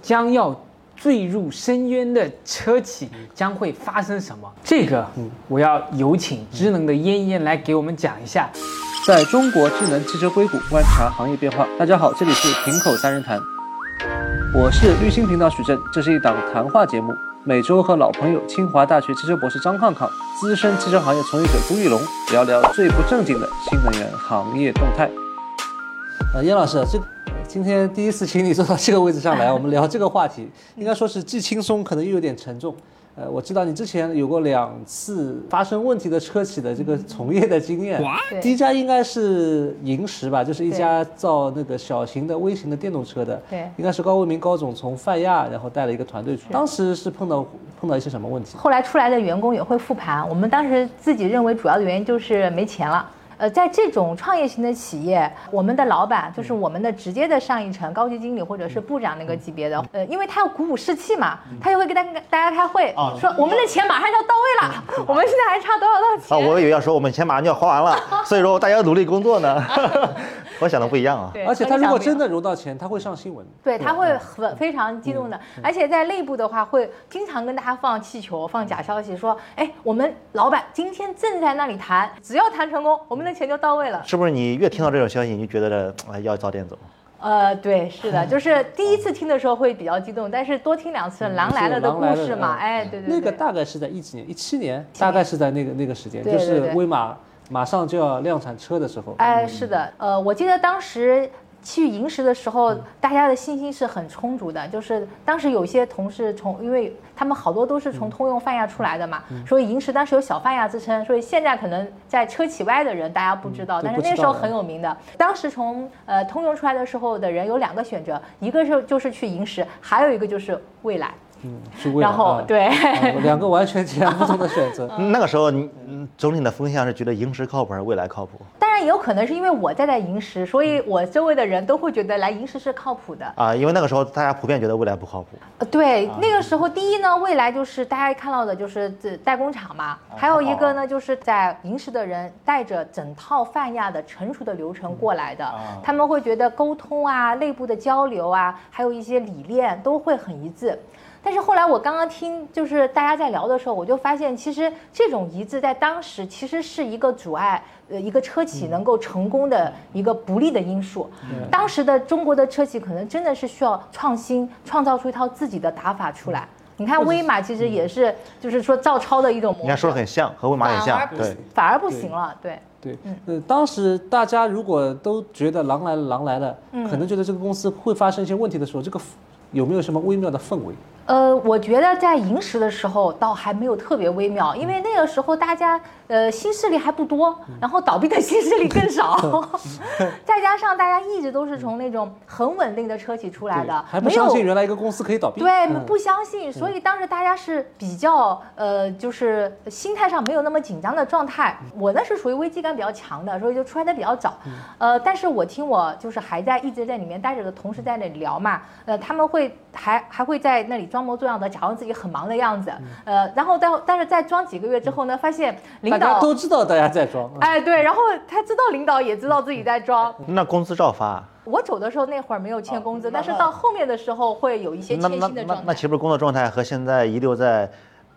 将要坠入深渊的车企将会发生什么？这个，我要有请智能的燕燕来给我们讲一下。在中国智能汽车硅谷观察行业变化。大家好，这里是平口三人谈，我是绿星频道许正，这是一档谈话节目，每周和老朋友清华大学汽车博士张康康、资深汽车行业从业者朱玉龙聊聊最不正经的新能源行业动态。呃，燕老师，这今天第一次请你坐到这个位置上来，我们聊这个话题，应该说是既轻松，可能又有点沉重。呃，我知道你之前有过两次发生问题的车企的这个从业的经验。对第一家应该是银石吧，就是一家造那个小型的微型的电动车的。对应该是高为民高总从泛亚然后带了一个团队出来。当时是碰到碰到一些什么问题？后来出来的员工也会复盘，我们当时自己认为主要的原因就是没钱了。呃，在这种创业型的企业，我们的老板就是我们的直接的上一层高级经理或者是部长那个级别的，呃，因为他要鼓舞士气嘛，他就会跟大大家开会，说我们的钱马上就要到位了，我们现在还差多少多少啊，钱？我以为要说我们钱马上就要花完了，所以说大家要努力工作呢。我想的不一样啊。而且他如果真的。的融到钱，他会上新闻。对，他会很非常激动的，而且在内部的话，会经常跟大家放气球、放假消息，说，哎，我们老板今天正在那里谈，只要谈成功，我们的钱就到位了。是不是你越听到这种消息，你就觉得哎要早点走？呃，对，是的，就是第一次听的时候会比较激动，但是多听两次《狼来了》的故事嘛，嗯哎，对对对，那个大概是在一几年？一七年，大概是在那个那个时间，就是威马马上就要量产车的时候。哎，是的，呃，我记得当时去银石的时候，大家的信心是很充足的，就是当时有些同事从，因为他们好多都是从通用泛亚出来的嘛，所以银石当时有小泛亚之称，所以现在可能在车企外的人大家不知道，嗯但是那时候很有名的。当时从呃通用出来的时候的人有两个选择，一个是就是去银石，还有一个就是蔚来，嗯，然后对。啊两个完全截然不同的选择。那个时候你嗯总体的风向是觉得银石靠谱还是未来靠谱当然也有可能是因为我在在银石，所以我周围的人都会觉得来银石是靠谱的。啊？因为那个时候大家普遍觉得未来不靠谱。呃，对，那个时候第一呢，未来就是大家看到的就是这代工厂嘛，还有一个呢，就是在银石的人带着整套泛亚的成熟的流程过来的，他们会觉得沟通啊、内部的交流啊，还有一些理念都会很一致。但是后来我刚刚听，就是大家在聊的时候，我就发现，其实这种一致在当时其实是一个阻碍，呃，一个车企能够成功的一个不利的因素。当时的中国的车企可能真的是需要创新，创造出一套自己的打法出来。你看威马其实也是，就是说照抄的一种模式。你看说的很像，和威马很像反而，不对。反而不行了，对。对，呃，当时大家如果都觉得狼来了，狼来了，嗯可能觉得这个公司会发生一些问题的时候，这个有没有什么微妙的氛围？呃，我觉得在银石的时候倒还没有特别微妙，因为那个时候大家呃新势力还不多，然后倒闭的新势力更少 再加上大家一直都是从那种很稳定的车企出来的，还不相信原来一个公司可以倒闭。对，嗯不相信，所以当时大家是比较呃，就是心态上没有那么紧张的状态。我呢是属于危机感比较强的，所以就出来的比较早。呃，但是我听我就是还在一直在里面待着的同事在那里聊嘛，呃，他们会还还会在那里装模作样的假装自己很忙的样子，呃，然后但但是在装几个月之后呢，发现领导都知道大家在装。嗯哎对，然后他知道领导也知道自己在装。那工资照发，我走的时候那会儿没有欠工资，但是到后面的时候会有一些欠那那那薪的状态。那岂不是工作状态和现在遗留在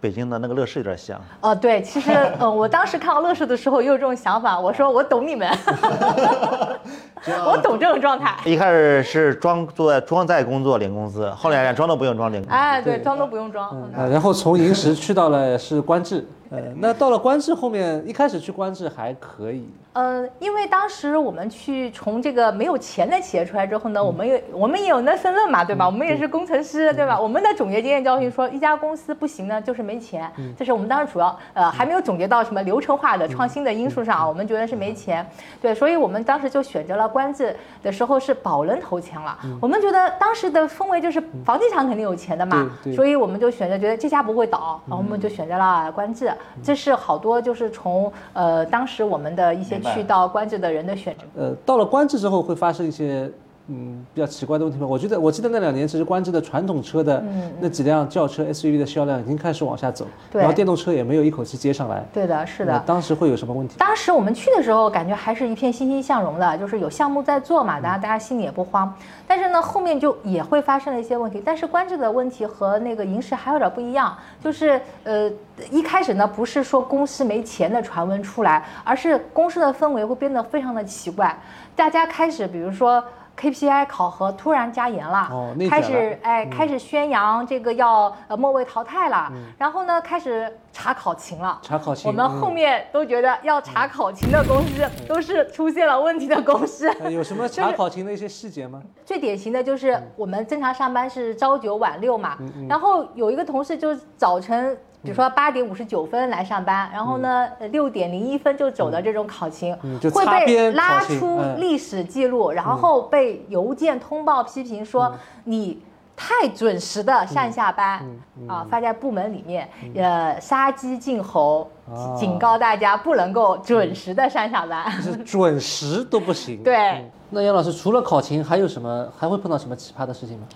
北京的那个乐视有点像？哦，对，其实，呃，我当时看到乐视的时候也有这种想法，我说我懂你们，我懂这种状态。一开始是装做装在工作领工资，后来连装都不用装领工资。哎，对，装都不用装。呃，然后从银石去到了是观致，呃，那到了观致后面，一开始去观致还可以，呃，因为当时我们去从这个没有钱的企业出来之后呢，我们也我们也有那身份嘛，对吧？我们也是工程师，对吧？我们的总结经验教训说，一家公司不行呢，就是没钱。这是我们当时主要呃还没有总结到什么流程化的创新的因素上，我们觉得是没钱。对，所以我们当时就选择了观致的时候是保人投钱了。我们觉得当时的氛围就是房地产肯定有钱的嘛，所以我们就选择觉得这家不会倒，然后我们就选择了观致。这是好多就是从呃当时我们的一些去到官制的人的选择。呃，到了官制之后会发生一些嗯比较奇怪的问题吗？我觉得我记得那两年其实观致的传统车的嗯那几辆轿车 SUV 的销量已经开始往下走，对然后电动车也没有一口气接上来。对的，是的。当时会有什么问题？当时我们去的时候，感觉还是一片欣欣向荣的，就是有项目在做嘛，大家大家心里也不慌。但是呢，后面就也会发生了一些问题。但是观致的问题和那个银石还有点不一样，就是呃，一开始呢不是说公司没钱的传闻出来，而是公司的氛围会变得非常的奇怪，大家开始比如说。KPI 考核突然加严了，开始哎，开始宣扬这个要呃末位淘汰了，然后呢开始查考勤了，查考勤我们后面都觉得要查考勤的公司都是出现了问题的公司。呃 有什么查考勤的一些细节吗？最典型的就是我们正常上班是朝九晚六嘛，嗯然后有一个同事就是早晨。比如说八点五十九分来上班，然后呢呃六点零一分就走的这种考勤，会被拉出嗯。历史记录，然后被邮件通报批评说你太准时的上下班啊，发在部门里面，呃杀鸡儆猴，啊。警告大家不能够准时的上下班。是准时都不行。对。嗯那杨老师除了考勤，还有什么还会碰到什么奇葩的事情吗？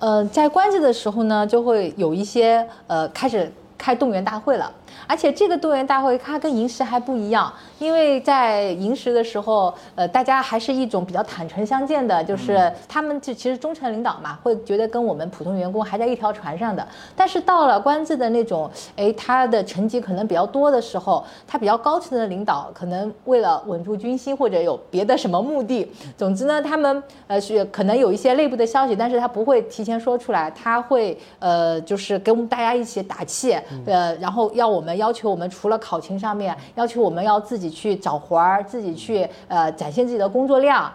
呃，在关键的时候呢，就会有一些呃开始开动员大会了，而且这个动员大会它跟银石还不一样，因为在银石的时候，呃，大家还是一种比较坦诚相见的，就是他们就其实中层领导嘛，会觉得跟我们普通员工还在一条船上的。但是到了官制的那种，哎，他的成绩可能比较多的时候，他比较高层的领导可能为了稳住军心或者有别的什么目的，总之呢，他们呃是可能有一些内部的消息，但是他不会提前说出来，他会呃就是跟我们大家一起打气，呃，然后要我们要求我们除了考勤上面，要求我们要自己去找活儿，自己去呃展现自己的工作量，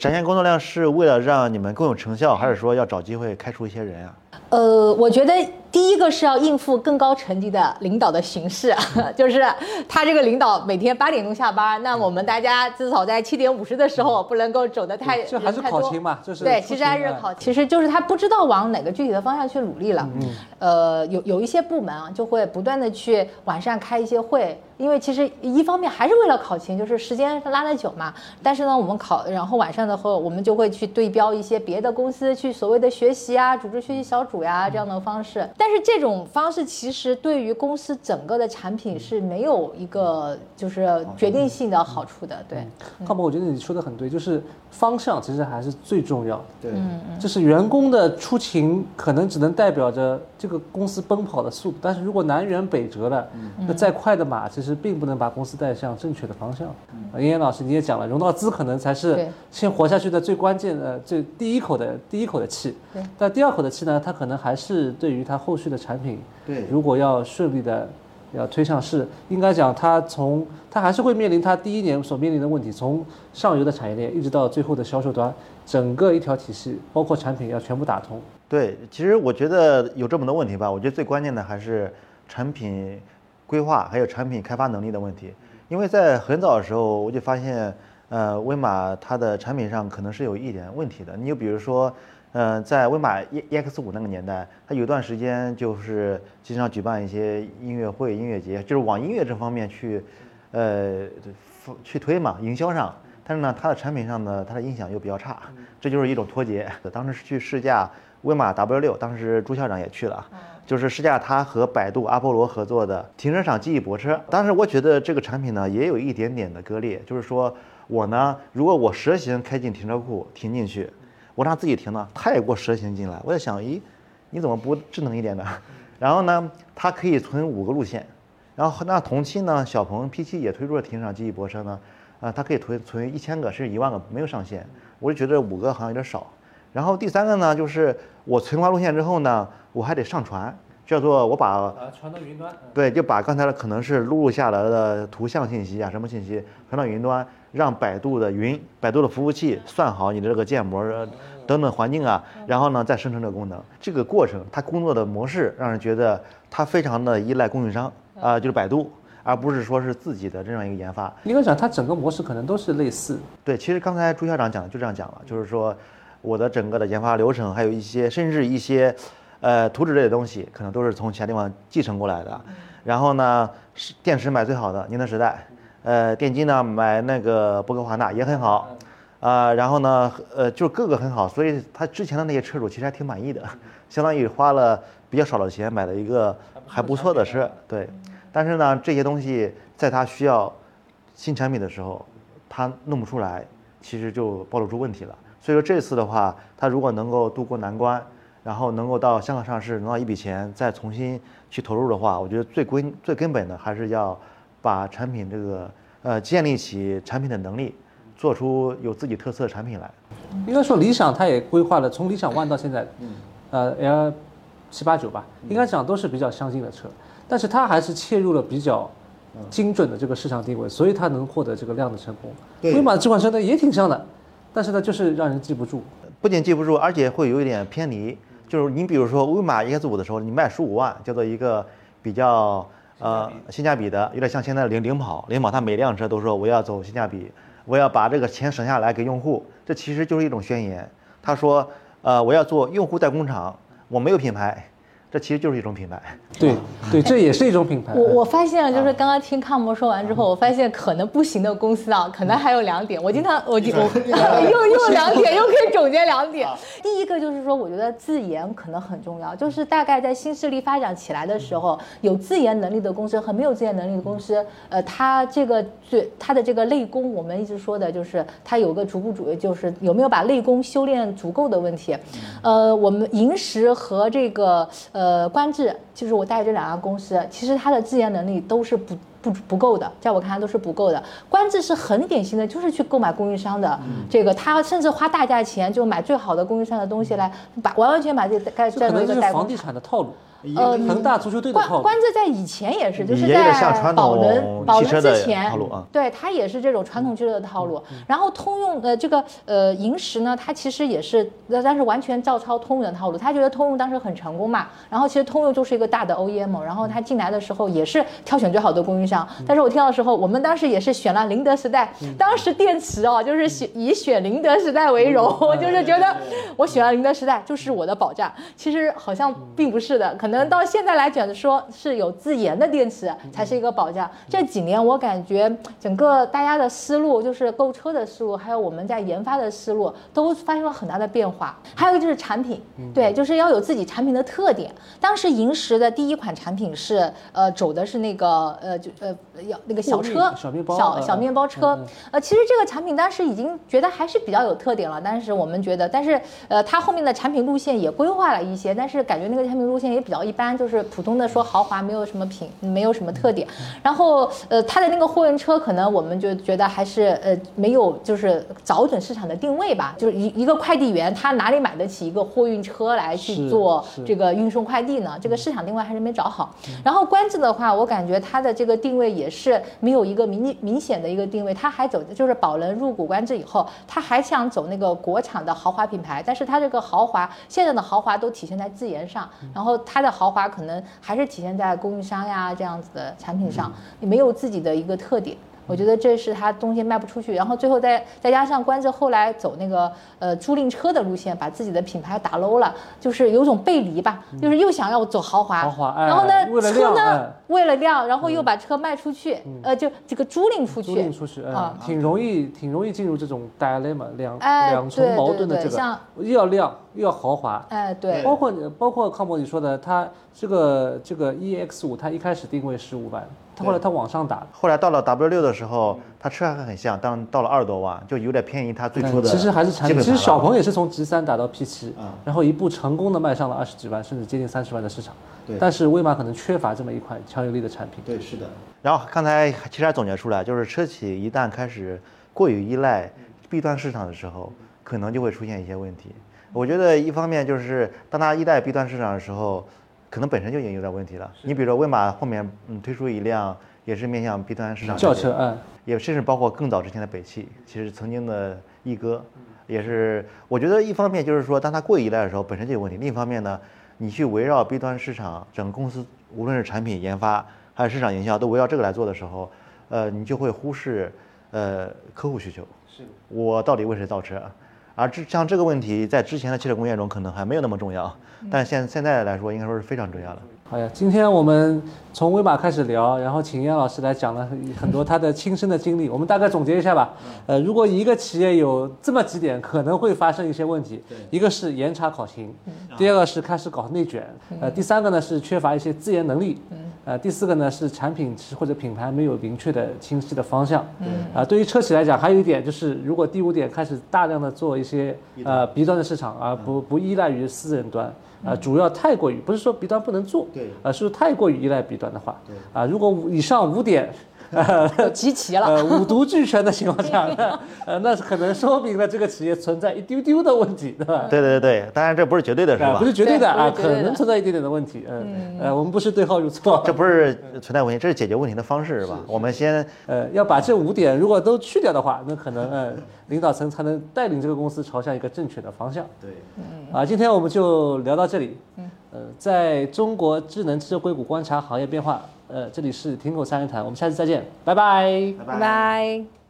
展现工作量是为了让你们更有成效，还是说要找机会开除一些人啊？呃，我觉得第一个是要应付更高层级的领导的巡视，就是他这个领导每天八点钟下班，那我们大家至少在七点五十的时候不能够走得太就还是考勤嘛，就是对，其实还是考，其实就是他不知道往哪个具体的方向去努力了。嗯，呃，有有一些部门啊，就会不断的去晚上开一些会，因为其实一方面还是为了考勤，就是时间拉得久嘛。但是呢，我们考，然后晚上的时候，我们就会去对标一些别的公司去所谓的学习啊，组织学习小组呀、这样的方式。但是这种方式其实对于公司整个的产品是没有一个就是决定性的好处的。对，靠谱，我觉得你说的很对，就是方向其实还是最重要的。对，就是员工的出勤可能只能代表着这个公司奔跑的速度，但是如果南辕北辙了，那再快的马其实并不能把公司带向正确的方向。嗯燕燕老师你也讲了，融到资可能才是先活下去的最关键的、最第一口的第一口的气对。但第二口的气呢，它可能还是对于它后续的产品，对如果要顺利的要推上市，应该讲它从它还是会面临它第一年所面临的问题，从上游的产业链一直到最后的销售端，整个一条体系，包括产品要全部打通。对，其实我觉得有这么多问题吧，我觉得最关键的还是产品规划还有产品开发能力的问题。因为在很早的时候，我就发现，呃，威马它的产品上可能是有一点问题的。你就比如说，呃，在威马 E EX 五那个年代，它有段时间就是经常举办一些音乐会、音乐节，就是往音乐这方面去，呃，去推嘛，营销上。但是呢，它的产品上呢，它的音响又比较差，这就是一种脱节。当时是去试驾威马 W 六，当时朱校长也去了，就是试驾它和百度、阿波罗合作的停车场记忆泊车。当时我觉得这个产品呢，也有一点点的割裂，就是说我呢，如果我蛇形开进停车库停进去，我让自己停呢，它也给我蛇形进来。我在想，咦，你怎么不智能一点呢？然后呢，它可以存五个路线，然后那同期呢，小鹏 P7 也推出了停车场记忆泊车呢，啊、它可以存存一千个甚至一万个，没有上限。我就觉得五个好像有点少。然后第三个呢，就是我存完路线之后呢，我还得上传，叫做我把啊，传到云端。对，就把刚才的可能是录入下来的图像信息啊，什么信息传到云端，让百度的云、百度的服务器算好你的这个建模呃等等环境啊，然后呢再生成这个功能。这个过程，它工作的模式让人觉得它非常的依赖供应商啊、就是百度，而不是说是自己的这样一个研发。应该讲，它整个模式可能都是类似。对，其实刚才朱校长讲的就这样讲了，就是说我的整个的研发流程，还有一些甚至一些呃图纸类的东西，可能都是从其他地方继承过来的。然后呢，是电池买最好的宁德时代，呃，电机呢买那个博格华纳也很好，啊，然后呢，呃，就各个很好，所以他之前的那些车主其实还挺满意的，相当于花了比较少的钱买了一个还不错的车，对。但是呢，这些东西在他需要新产品的时候，他弄不出来，其实就暴露出问题了。所以说这次的话，他如果能够渡过难关，然后能够到香港上市，拿到一笔钱，再重新去投入的话，我觉得最根最根本的还是要把产品这个呃建立起产品的能力。做出有自己特色的产品来，应该说理想它也规划了，从理想 ONE 到现在，呃 L 七八九吧，应该讲都是比较相近的车，但是它还是切入了比较精准的这个市场定位，所以它能获得这个量的成功。威马这款车呢也挺像的，但是呢就是让人记不住，不仅记不住，而且会有一点偏离。就是你比如说威马 ES 五的时候，你卖十五万，叫做一个比较呃性价比的，有点像现在的领领跑，领跑它每辆车都说我要走性价比。我要把这个钱省下来给用户，这其实就是一种宣言。他说，呃，我要做用户代工厂，我没有品牌。这其实就是一种品牌，对对，这也是一种品牌。我我发现了，就是刚刚听康博说完之后，我发现可能不行的公司啊，可能还有两点。我经常我我又又两点，又可以总结两点。第一个就是说，我觉得自研可能很重要，就是大概在新势力发展起来的时候，有自研能力的公司和没有自研能力的公司，呃，它这个最它的这个内功，我们一直说的就是它有个逐步主，就是有没有把内功修炼足够的问题。呃，我们银石和这个呃。呃，观致就是我带这两家公司，其实它的自研能力都是不不不够的，在我看来都是不够的。观致是很典型的，就是去购买供应商的这个，他甚至花大价钱就买最好的供应商的东西来，把完完全把这该这可能就是房地产的套路。呃，恒大足球队的关关键在以前也是，就是在宝能宝能之前，对他也是这种传统汽车的套路。然后通用呃这个呃银石呢，它其实也是，但是完全照抄通用的套路。他觉得通用当时很成功嘛，然后其实通用就是一个大的 OEM，然后他进来的时候也是挑选最好的供应商。但是我听到的时候，我们当时也是选了宁德时代，当时电池哦，就是选以选宁德时代为荣，就是觉得我选了宁德时代就是我的保障。其实好像并不是的，可能。能到现在来讲，说是有自研的电池才是一个保障。这几年我感觉整个大家的思路，就是购车的思路，还有我们在研发的思路，都发生了很大的变化。还有就是产品，对，就是要有自己产品的特点。当时银石的第一款产品是，呃，走的是那个，呃，就呃，要那个小车，小面包，小小面包车。呃，其实这个产品当时已经觉得还是比较有特点了。但是我们觉得，但是呃，它后面的产品路线也规划了一些，但是感觉那个产品路线也比较。一般就是普通的说豪华，没有什么品，没有什么特点。然后呃，它的那个货运车可能我们就觉得还是呃没有就是找准市场的定位吧。就是一一个快递员他哪里买得起一个货运车来去做这个运送快递呢？这个市场定位还是没找好。然后观致的话，我感觉它的这个定位也是没有一个明明显的一个定位。他还走就是宝能入股观致以后，他还想走那个国产的豪华品牌，但是他这个豪华现在的豪华都体现在自研上，然后它的。豪华可能还是体现在供应商呀这样子的产品上，你没有自己的一个特点。我觉得这是他东西卖不出去，然后最后再再加上观致后来走那个呃租赁车的路线，把自己的品牌打 low 了，就是有种背离吧，就是又想要走豪华，豪华，然后呢车呢为了量，然后又把车卖出去，呃就这个租赁出去，租赁出去啊，挺容易挺容易进入这种 dilemma 两两重矛盾的这个，又要量又要豪华，哎对，包括包括康博你说的，他这个这个 EX 五，它一开始定位十五万。他后来他往上打，后来到了 W 六的时候，他车还很像，但到了二十多万，就有点偏移他最初的。其实还是产品，其实小鹏也是从 G 三打到 P 七，然后一步成功的迈上了二十几万，甚至接近三十万的市场。对。但是威马可能缺乏这么一款强有力的产品。对，是的。然后刚才其实还总结出来，就是车企一旦开始过于依赖 B 端市场的时候，可能就会出现一些问题。我觉得一方面就是当他依赖 B 端市场的时候。可能本身就已经有点问题了。你比如说，威马后面嗯推出一辆也是面向 B 端市场轿车，嗯，也甚至包括更早之前的北汽，其实曾经的一哥，也是。我觉得一方面就是说，当它过于依赖的时候，本身就有问题；另一方面呢，你去围绕 B 端市场，整个公司无论是产品研发还是市场营销，都围绕这个来做的时候，呃，你就会忽视呃客户需求。是。我到底为谁造车？而这像这个问题，在之前的汽车工业中可能还没有那么重要，但现现在来说，应该说是非常重要的。好呀，今天我们从威马开始聊，然后请燕老师来讲了很多他的亲身的经历。我们大概总结一下吧。呃，如果一个企业有这么几点可能会发生一些问题，一个是严查考勤，第二个是开始搞内卷，呃，第三个呢是缺乏一些自研能力，呃，第四个呢是产品或者品牌没有明确的清晰的方向。嗯啊，对于车企来讲，还有一点就是，如果第五点开始大量的做一些呃 B 端的市场，而不不依赖于私人端。啊，主要太过于不是说 B 端不能做，对，啊，是太过于依赖 B 端的话，对，啊，如果以上五点。集齐了，呃，五毒俱全的情况下 呃，那是可能说明了这个企业存在一丢丢的问题，对吧？对对对当然这不是绝对的，是吧？不是绝对的啊，可能存在一点点的问题，嗯，呃，我们不是对号入座，这不是存在问题，这是解决问题的方式，是吧？我们先，呃，要把这五点如果都去掉的话，那可能，呃，领导层才能带领这个公司朝向一个正确的方向。对，嗯，啊，今天我们就聊到这里，嗯，呃，在中国智能汽车硅谷观察行业变化。呃，这里是听口三人谈，我们下次再见，拜拜，拜拜。